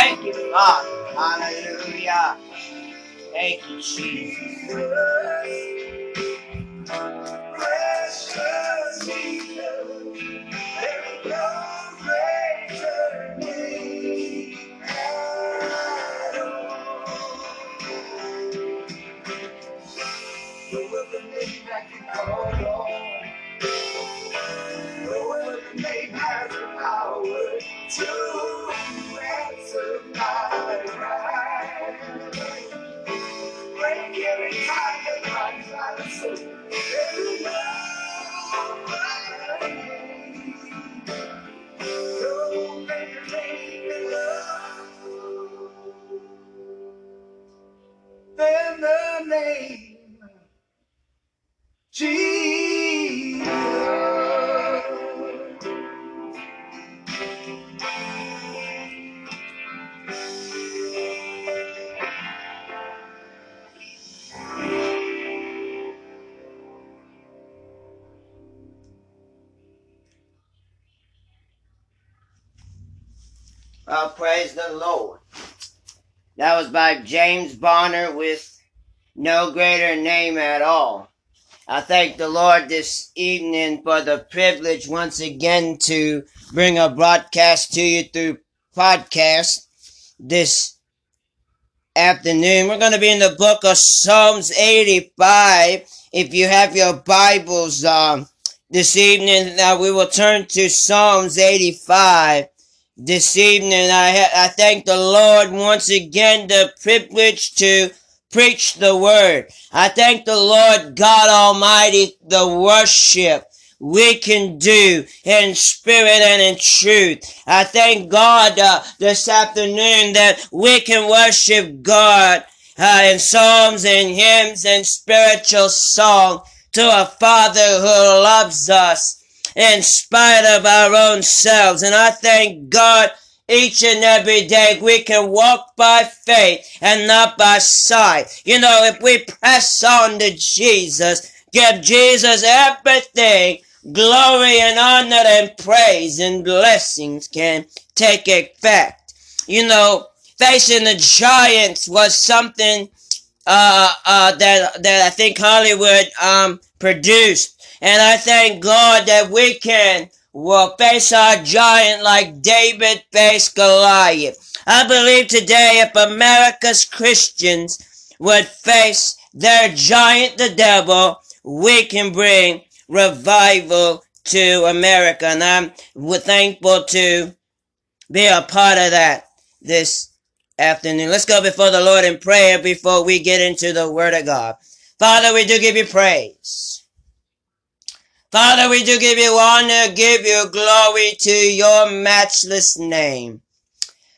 Thank you, Father. Hallelujah. Thank you, Jesus. Jesus. Well, praise the Lord. That was by James Bonner with no greater name at all. I thank the Lord this evening for the privilege once again to bring a broadcast to you through podcast this afternoon. We're going to be in the book of Psalms 85. If you have your Bibles um, this evening, now we will turn to Psalms 85 this evening. I, ha- I thank the Lord once again the privilege to preach the word. I thank the Lord God Almighty the worship we can do in spirit and in truth. I thank God uh, this afternoon that we can worship God uh, in psalms and hymns and spiritual song to a Father who loves us in spite of our own selves. And I thank God each and every day we can walk by faith and not by sight. You know, if we press on to Jesus, give Jesus everything, glory and honor and praise and blessings can take effect. You know, facing the giants was something uh, uh, that that I think Hollywood um, produced, and I thank God that we can well face our giant like David faced Goliath. I believe today, if America's Christians would face their giant, the devil, we can bring revival to America, and I'm thankful to be a part of that this afternoon. Let's go before the Lord in prayer before we get into the Word of God. Father, we do give you praise. Father, we do give you honor, give you glory to your matchless name.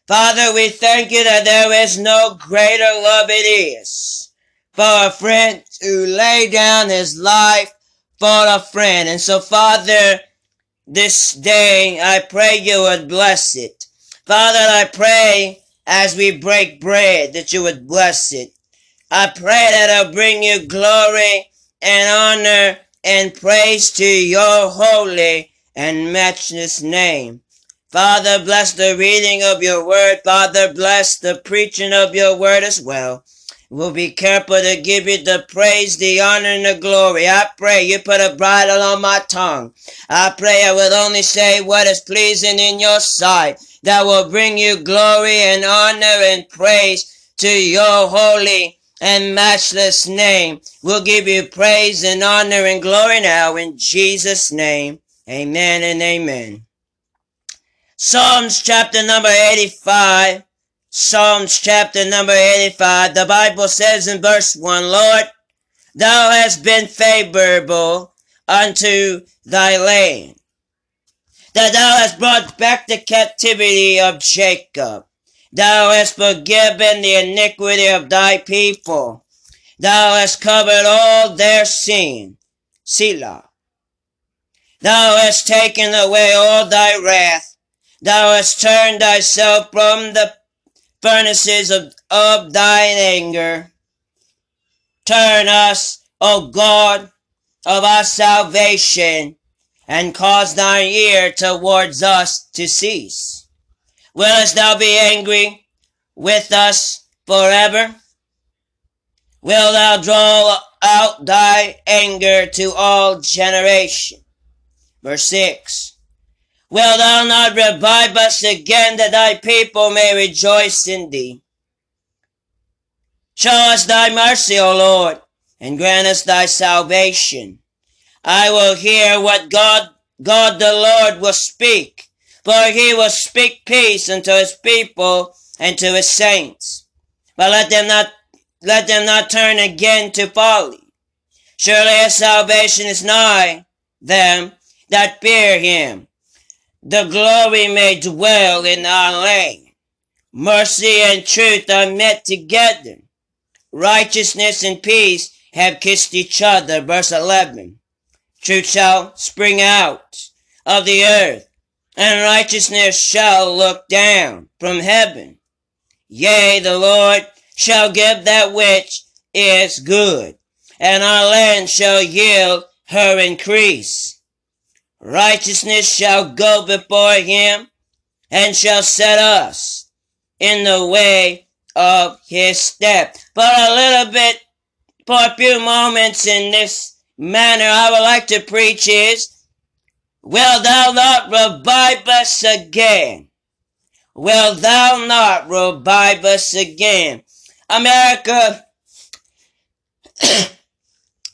Father, we thank you that there is no greater love it is for a friend to lay down his life for a friend. And so, Father, this day I pray you would bless it. Father, I pray as we break bread that you would bless it. I pray that I'll bring you glory and honor and praise to your holy and matchless name. Father, bless the reading of your word. Father, bless the preaching of your word as well. We'll be careful to give you the praise, the honor, and the glory. I pray you put a bridle on my tongue. I pray I will only say what is pleasing in your sight that will bring you glory and honor and praise to your holy and matchless name. We'll give you praise and honor and glory now in Jesus' name. Amen and amen. Psalms chapter number 85. Psalms chapter number 85. The Bible says in verse 1, Lord, thou hast been favorable unto thy land that thou hast brought back the captivity of Jacob. Thou hast forgiven the iniquity of thy people. Thou hast covered all their sin. Selah. Thou hast taken away all thy wrath. Thou hast turned thyself from the furnaces of, of thine anger. Turn us, O God, of our salvation, and cause thine ear towards us to cease. Willest thou be angry with us forever? Will thou draw out thy anger to all generation? Verse 6. Will thou not revive us again that thy people may rejoice in thee? Show us thy mercy, O Lord, and grant us thy salvation. I will hear what God, God the Lord will speak, for he will speak peace unto his people and to his saints. But let them not, let them not turn again to folly. Surely his salvation is nigh them that fear him. The glory may dwell in our land. Mercy and truth are met together. Righteousness and peace have kissed each other. Verse 11. Truth shall spring out of the earth, and righteousness shall look down from heaven. Yea, the Lord shall give that which is good, and our land shall yield her increase. Righteousness shall go before him, and shall set us in the way of his step. For a little bit, for a few moments in this manner I would like to preach is, Will thou not revive us again? Will thou not revive us again? America,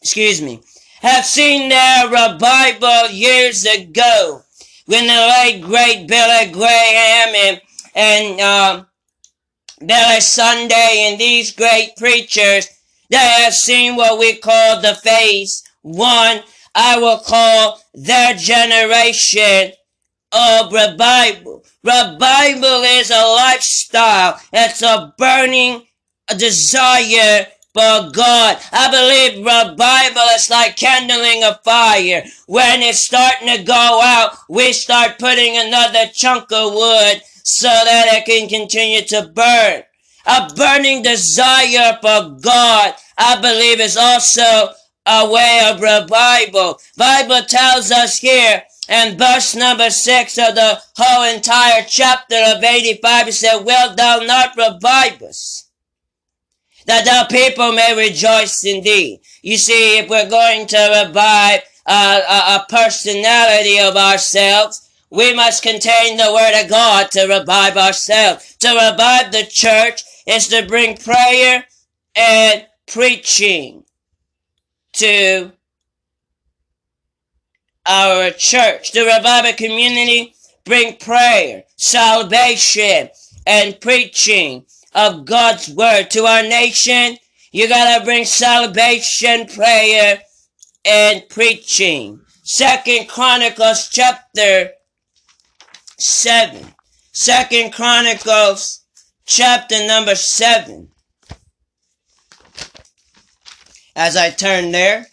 excuse me, have seen their revival years ago when the late great Billy Graham and, and uh, Billy Sunday and these great preachers, they have seen what we call the phase one I will call their generation of revival. Revival is a lifestyle. It's a burning desire for God. I believe revival is like kindling a fire. When it's starting to go out, we start putting another chunk of wood so that it can continue to burn. A burning desire for God, I believe, is also a way of revival. Bible tells us here in verse number six of the whole entire chapter of 85, it said, Will thou not revive us? That thou people may rejoice in thee. You see, if we're going to revive a, a personality of ourselves, we must contain the word of God to revive ourselves. To revive the church is to bring prayer and preaching to our church, the revival community, bring prayer, salvation, and preaching of God's word to our nation. You gotta bring salvation, prayer, and preaching. Second Chronicles chapter 7. Second Chronicles chapter number 7. As I turn there,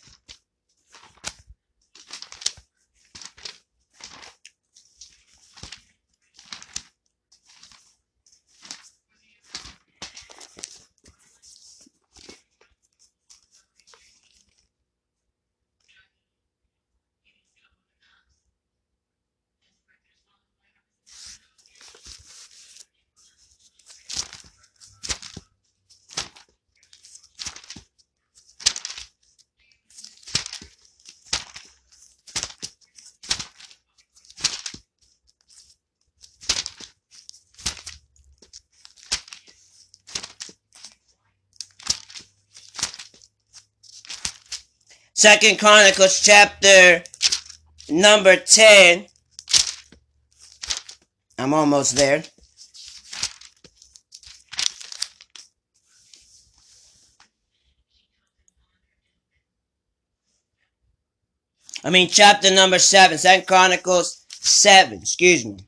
Second Chronicles chapter number 10. I'm almost there. I mean chapter number 7. Second Chronicles 7. Excuse me.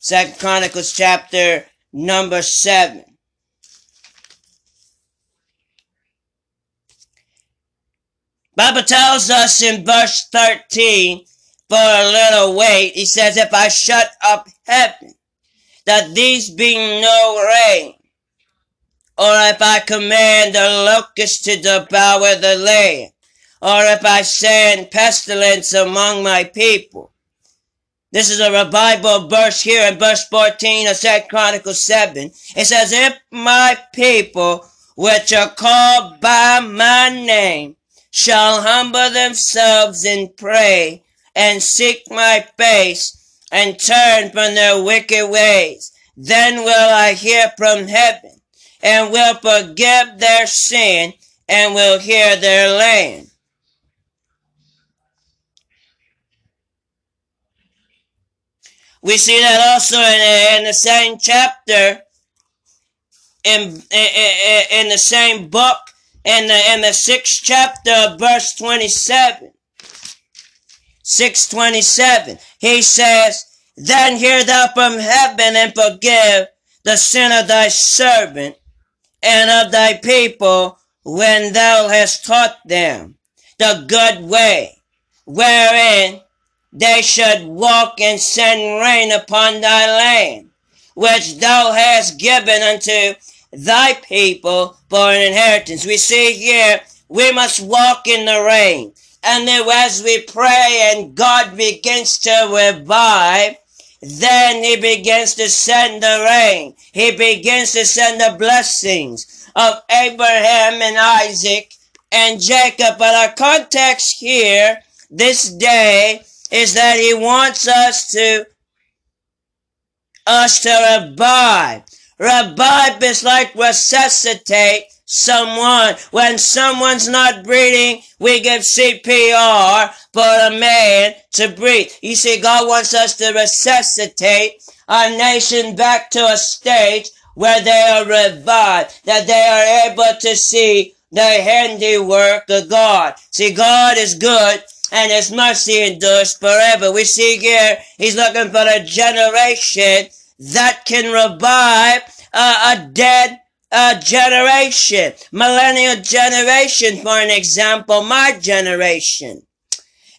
Second Chronicles chapter number 7. Bible tells us in verse 13, for a little wait, he says, if I shut up heaven, that these be no rain, or if I command the locust to devour the land, or if I send pestilence among my people. This is a revival verse here in verse 14 of 2 Chronicles 7. It says, If my people, which are called by my name, shall humble themselves and pray and seek my face and turn from their wicked ways. Then will I hear from heaven and will forgive their sin and will hear their land. We see that also in, in the same chapter, in, in, in the same book, in the, in the sixth chapter, verse 27. 627. He says, Then hear thou from heaven and forgive the sin of thy servant and of thy people when thou hast taught them the good way wherein they should walk and send rain upon thy land, which thou hast given unto thy people for an inheritance. We see here, we must walk in the rain. And as we pray and God begins to revive, then he begins to send the rain. He begins to send the blessings of Abraham and Isaac and Jacob. But our context here, this day, is that he wants us to us to revive. Revive is like resuscitate someone. When someone's not breathing, we give CPR for a man to breathe. You see, God wants us to resuscitate our nation back to a state where they are revived, that they are able to see the handiwork of God. See, God is good and his mercy endures forever. We see here, he's looking for a generation that can revive uh, a dead uh, generation, millennial generation, for an example, my generation.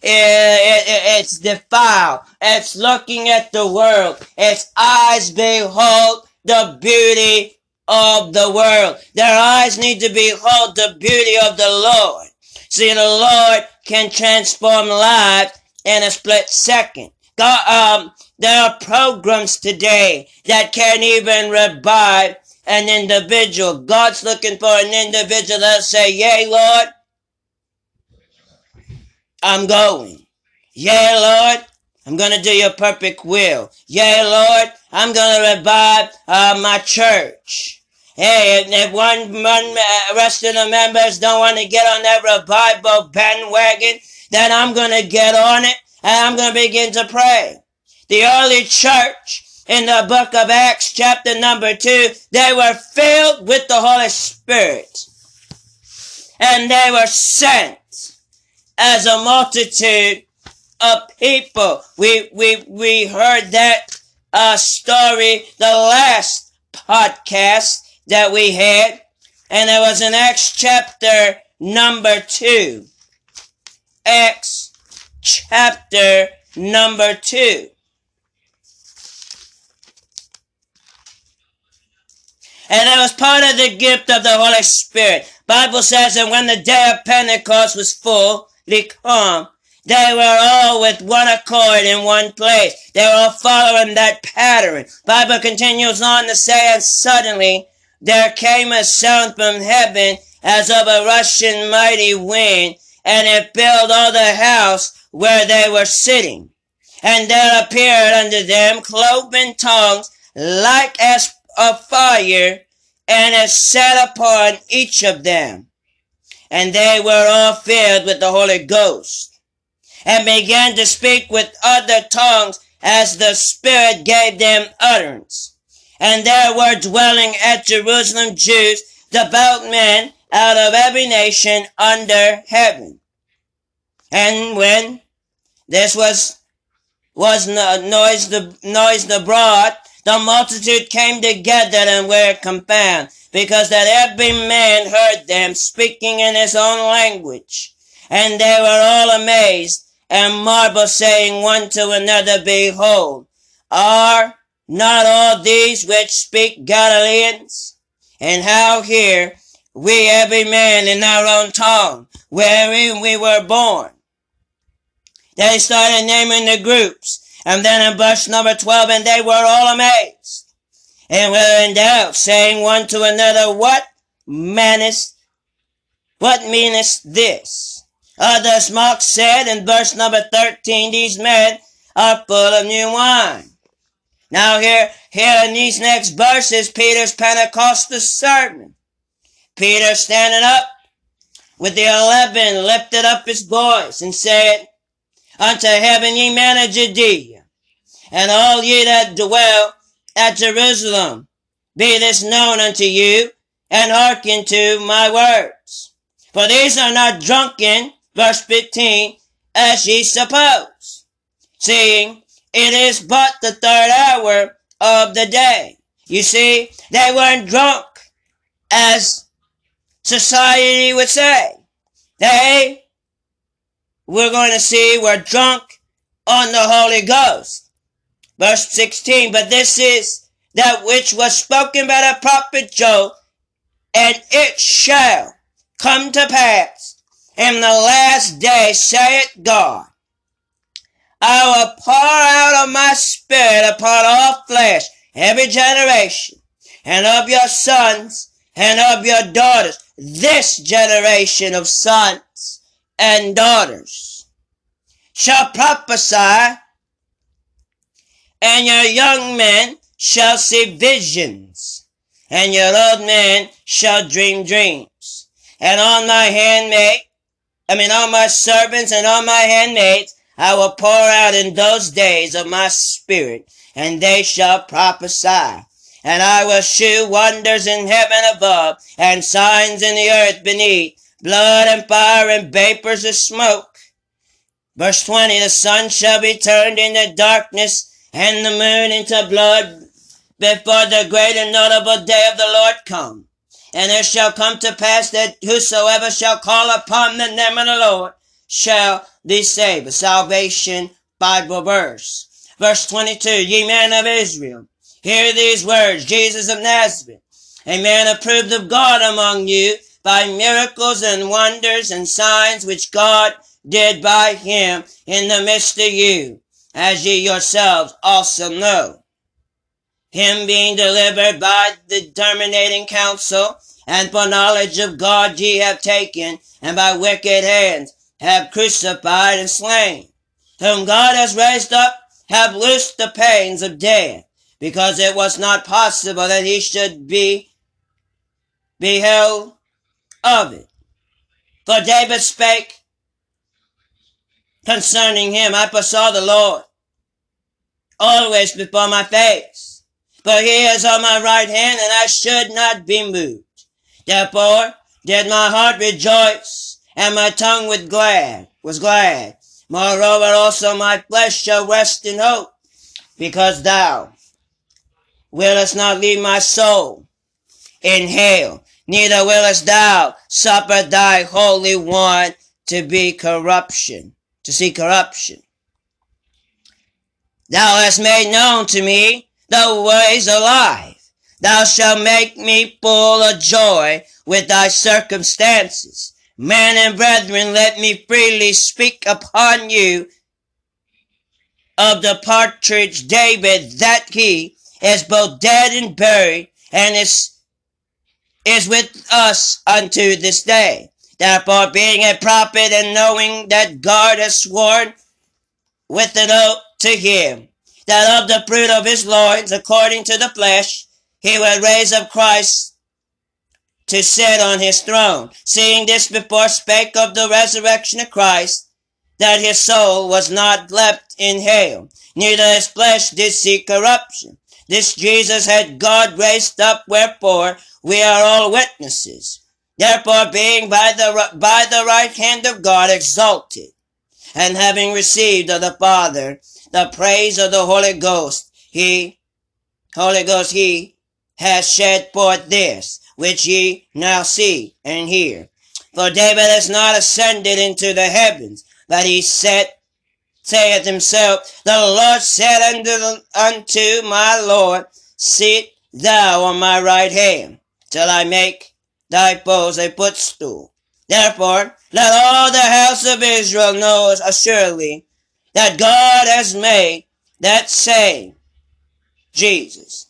It, it, it's defiled. It's looking at the world. Its eyes behold the beauty of the world. Their eyes need to behold the beauty of the Lord. See, the Lord can transform lives in a split second. Um, there are programs today that can't even revive an individual. God's looking for an individual that say, Yea, Lord, I'm going. Yea, Lord, I'm going to do your perfect will. Yea, Lord, I'm going to revive uh, my church. Hey, if one, one uh, rest of the members don't want to get on that revival bandwagon, then I'm going to get on it and I'm going to begin to pray. The early church in the book of Acts chapter number two, they were filled with the Holy Spirit. and they were sent as a multitude of people. We we we heard that uh, story the last podcast that we had, and it was in Acts chapter number two. Acts chapter number two. And that was part of the gift of the Holy Spirit. Bible says that when the day of Pentecost was fully come, they were all with one accord in one place. They were all following that pattern. Bible continues on to say, and suddenly there came a sound from heaven as of a rushing mighty wind, and it filled all the house where they were sitting. And there appeared unto them cloven tongues like as of fire, and it sat upon each of them. And they were all filled with the Holy Ghost, and began to speak with other tongues as the Spirit gave them utterance. And there were dwelling at Jerusalem Jews, devout men out of every nation under heaven. And when this was was noised, noised abroad, the multitude came together and were confounded, because that every man heard them speaking in his own language. And they were all amazed and marveled, saying one to another, Behold, are not all these which speak Galileans? And how here we every man in our own tongue, wherein we were born. They started naming the groups. And then in verse number 12, and they were all amazed and were in doubt, saying one to another, What meanest, what meanest this? Others mocked said in verse number 13, These men are full of new wine. Now here, here in these next verses, Peter's Pentecostal sermon. Peter standing up with the eleven lifted up his voice and said, Unto heaven ye men of Judea, and all ye that dwell at Jerusalem, be this known unto you, and hearken to my words. For these are not drunken, verse 15, as ye suppose, seeing it is but the third hour of the day. You see, they weren't drunk, as society would say. They, we're going to see, we're drunk on the Holy Ghost. Verse 16, but this is that which was spoken by the prophet Joel, and it shall come to pass in the last day, saith God. I will pour out of my spirit upon all flesh, every generation, and of your sons and of your daughters, this generation of sons and daughters shall prophesy and your young men shall see visions, and your old men shall dream dreams. And on my handmaid, I mean on my servants and on my handmaids, I will pour out in those days of my spirit, and they shall prophesy. And I will shew wonders in heaven above, and signs in the earth beneath, blood and fire and vapors of smoke. Verse 20, the sun shall be turned into darkness, and the moon into blood before the great and notable day of the Lord come. And it shall come to pass that whosoever shall call upon the name of the Lord shall be saved. Salvation Bible verse. Verse 22, ye men of Israel, hear these words, Jesus of Nazareth, a man approved of God among you by miracles and wonders and signs which God did by him in the midst of you as ye yourselves also know. Him being delivered by the terminating counsel, and for knowledge of God ye have taken, and by wicked hands have crucified and slain, whom God has raised up, have loosed the pains of death, because it was not possible that he should be beheld of it. For David spake concerning him, I foresaw the Lord always before my face. For he is on my right hand, and I should not be moved. Therefore, did my heart rejoice, and my tongue with glad was glad. Moreover, also my flesh shall rest in hope, because thou willest not leave my soul in hell, neither willest thou suffer thy holy one to be corruption, to see corruption. Thou hast made known to me the ways of life. Thou shalt make me full of joy with thy circumstances. Men and brethren, let me freely speak upon you of the partridge David that he is both dead and buried and is is with us unto this day. Therefore, being a prophet and knowing that God has sworn with an oath to him, that of the fruit of his loins, according to the flesh, he will raise up Christ to sit on his throne. Seeing this before spake of the resurrection of Christ, that his soul was not left in hell, neither his flesh did see corruption. This Jesus had God raised up, wherefore we are all witnesses. Therefore, being by the, by the right hand of God exalted, and having received of the Father the praise of the Holy Ghost, he, Holy Ghost, he has shed forth this, which ye now see and hear. For David has not ascended into the heavens, but he said, saith himself, The Lord said unto, unto my Lord, Sit thou on my right hand, till I make thy foes a footstool. Therefore, let all the house of Israel know assuredly that God has made that same Jesus,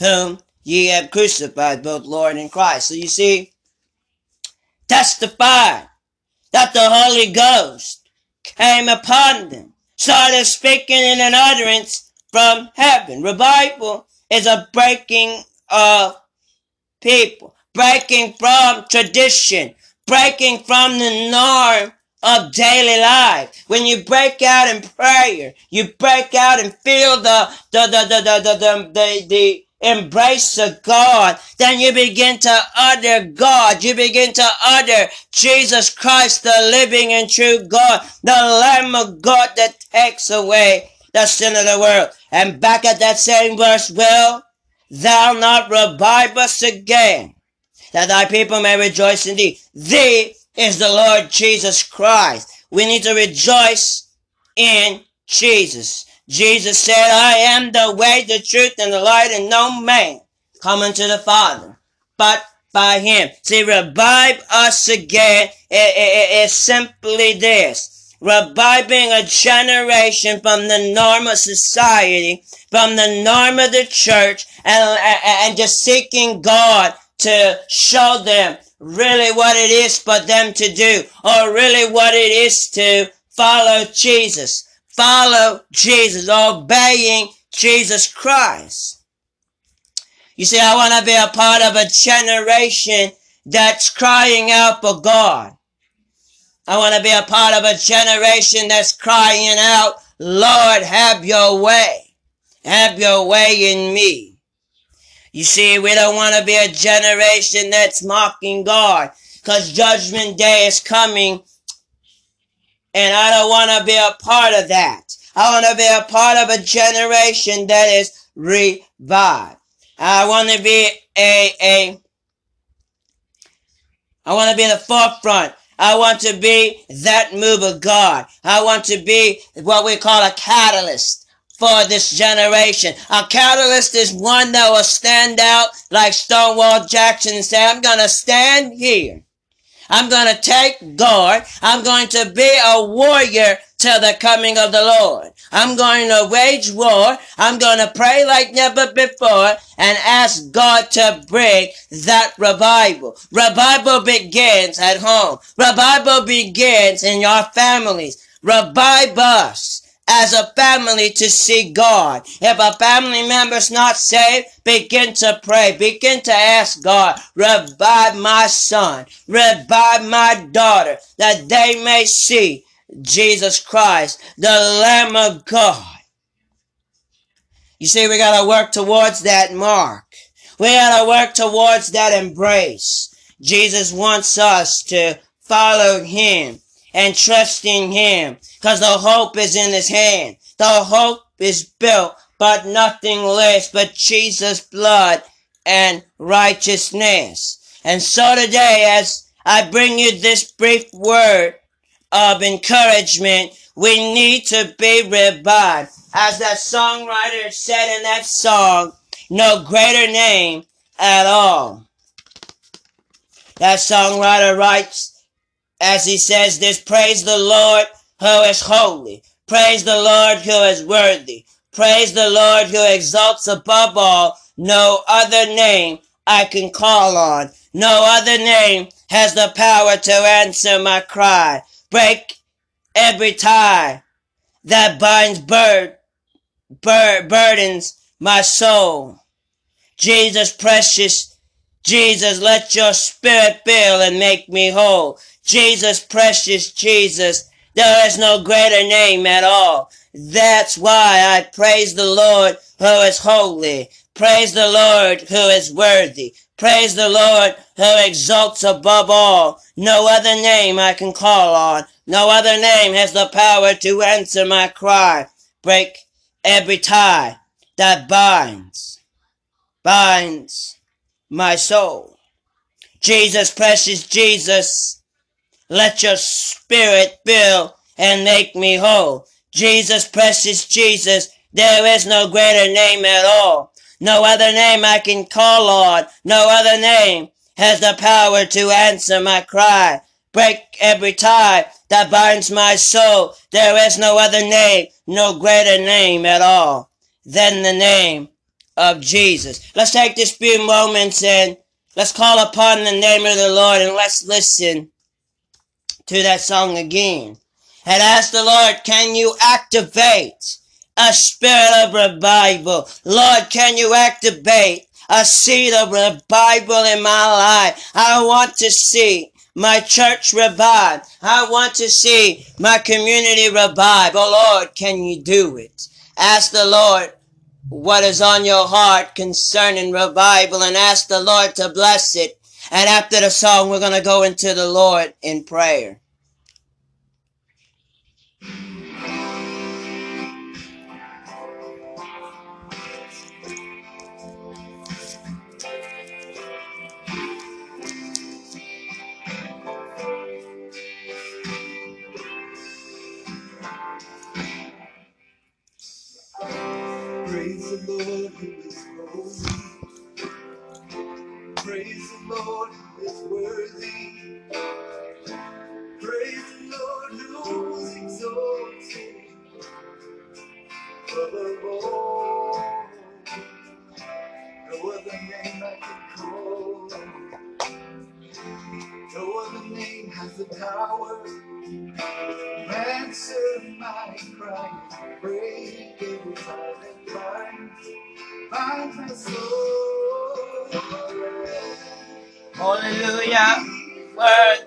whom ye have crucified, both Lord and Christ. So you see, testify that the Holy Ghost came upon them, started speaking in an utterance from heaven. Revival is a breaking of people, breaking from tradition, breaking from the norm of daily life. When you break out in prayer, you break out and feel the the the the the the, the, the, the embrace the God, then you begin to utter God. You begin to utter Jesus Christ, the living and true God, the Lamb of God that takes away the sin of the world. And back at that same verse, will thou not revive us again, that thy people may rejoice in thee. Thee is the Lord Jesus Christ. We need to rejoice in Jesus. Jesus said, I am the way, the truth, and the light, and no man come unto the Father but by him. See, revive us again is simply this. Reviving a generation from the norm of society, from the norm of the church, and, and just seeking God to show them really what it is for them to do, or really what it is to follow Jesus follow Jesus, obeying Jesus Christ. You see, I want to be a part of a generation that's crying out for God. I want to be a part of a generation that's crying out, Lord, have your way. Have your way in me. You see, we don't want to be a generation that's mocking God because judgment day is coming and I don't want to be a part of that. I want to be a part of a generation that is revived. I want to be a, a, I want to be in the forefront. I want to be that move of God. I want to be what we call a catalyst for this generation. A catalyst is one that will stand out like Stonewall Jackson and say, I'm going to stand here I'm going to take guard. I'm going to be a warrior till the coming of the Lord. I'm going to wage war. I'm going to pray like never before and ask God to bring that revival. Revival begins at home. Revival begins in your families. Revive us as a family to see God. If a family member's not saved, begin to pray. Begin to ask God, revive my son, revive my daughter, that they may see Jesus Christ, the Lamb of God. You see, we gotta work towards that mark. We gotta work towards that embrace. Jesus wants us to follow him and trust in him because the hope is in his hand. The hope is built but nothing less but Jesus' blood and righteousness. And so today, as I bring you this brief word of encouragement, we need to be revived. As that songwriter said in that song, no greater name at all. That songwriter writes, as he says this, praise the Lord who is holy. Praise the Lord who is worthy. Praise the Lord who exalts above all. No other name I can call on. No other name has the power to answer my cry. Break every tie that binds bird, bird, burdens my soul. Jesus precious, Jesus, let your spirit fill and make me whole. Jesus precious, Jesus, there is no greater name at all. That's why I praise the Lord who is holy. Praise the Lord who is worthy. Praise the Lord who exalts above all. No other name I can call on. No other name has the power to answer my cry. Break every tie that binds, binds my soul. Jesus, precious Jesus, let your spirit fill and make me whole. Jesus, precious Jesus, there is no greater name at all. No other name I can call on. No other name has the power to answer my cry. Break every tie that binds my soul. There is no other name, no greater name at all than the name of Jesus. Let's take this few moments and let's call upon the name of the Lord and let's listen to that song again and ask the Lord, can you activate a spirit of revival? Lord, can you activate a seed of revival in my life? I want to see my church revived. I want to see my community revived. Oh Lord, can you do it? Ask the Lord what is on your heart concerning revival and ask the Lord to bless it. And after the song, we're going to go into the Lord in prayer. Hallelujah. Word.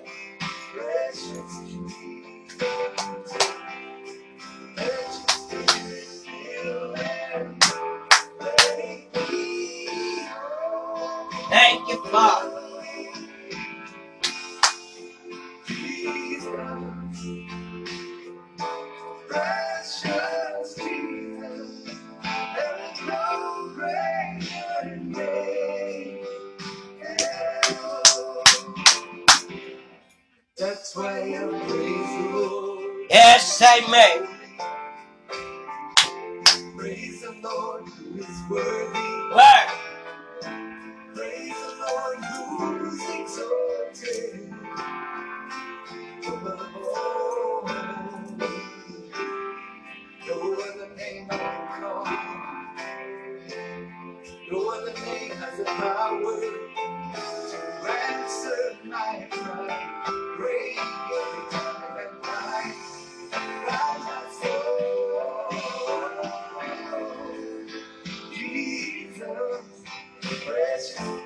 Precious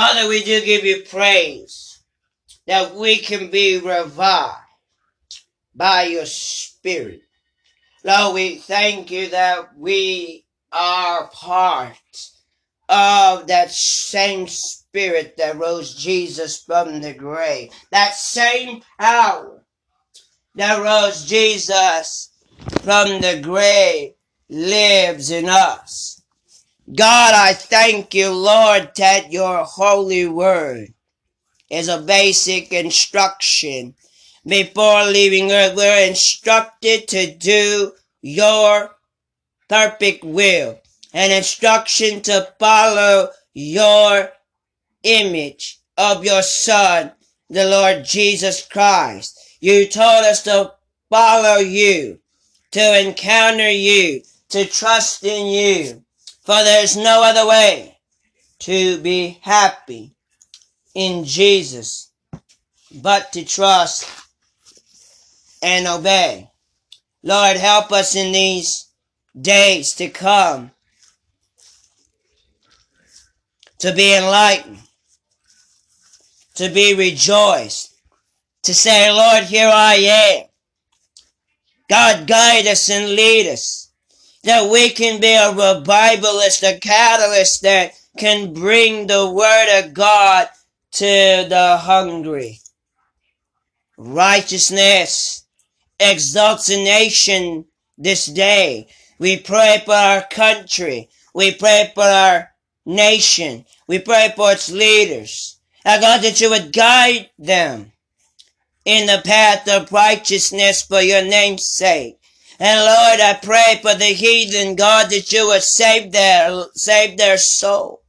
Father, we do give you praise that we can be revived by your Spirit. Lord, we thank you that we are part of that same Spirit that rose Jesus from the grave. That same power that rose Jesus from the grave lives in us. God, I thank you, Lord, that your holy word is a basic instruction. Before leaving earth, we're instructed to do your perfect will, an instruction to follow your image of your Son, the Lord Jesus Christ. You told us to follow you, to encounter you, to trust in you. For there's no other way to be happy in Jesus but to trust and obey. Lord, help us in these days to come to be enlightened, to be rejoiced, to say, Lord, here I am. God, guide us and lead us, that we can be a revivalist, a catalyst that can bring the word of God to the hungry. Righteousness exalts a nation this day. We pray for our country. We pray for our nation. We pray for its leaders. I God, that you would guide them in the path of righteousness for your name's sake. And Lord, I pray for the heathen, God, that you would save their, save their soul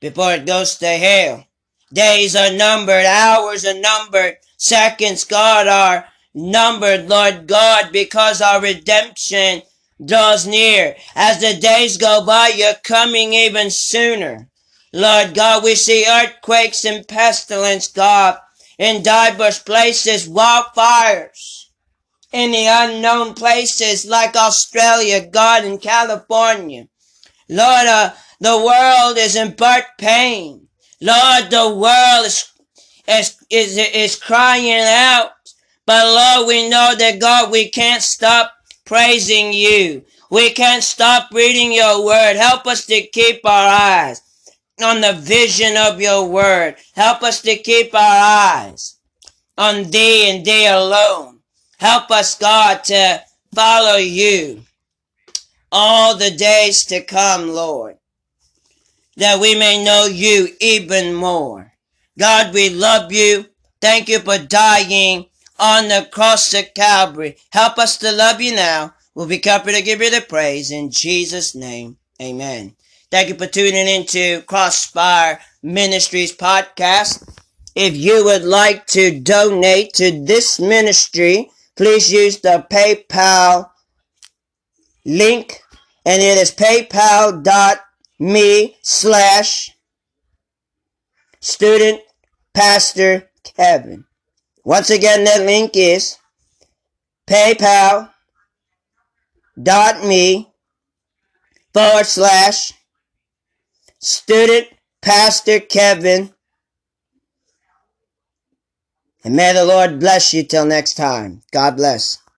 before it goes to hell. Days are numbered, hours are numbered, seconds, God, are numbered, Lord God, because our redemption draws near. As the days go by, you're coming even sooner. Lord God, we see earthquakes and pestilence, God, in diverse places, wildfires in the unknown places like Australia, God, and California. Lord, uh, the world is in birth pain. Lord, the world is, is, is, is crying out. But Lord, we know that God, we can't stop praising you. We can't stop reading your word. Help us to keep our eyes on the vision of your word. Help us to keep our eyes on thee and thee alone. Help us, God, to follow you all the days to come, Lord, that we may know you even more. God, we love you. Thank you for dying on the cross of Calvary. Help us to love you now. We'll be careful to give you the praise in Jesus' name. Amen. Thank you for tuning into Crossfire Ministries podcast. If you would like to donate to this ministry, please use the PayPal link and it is paypal.me slash student pastor Kevin. Once again, that link is paypal.me forward slash student pastor Kevin. And may the Lord bless you till next time. God bless.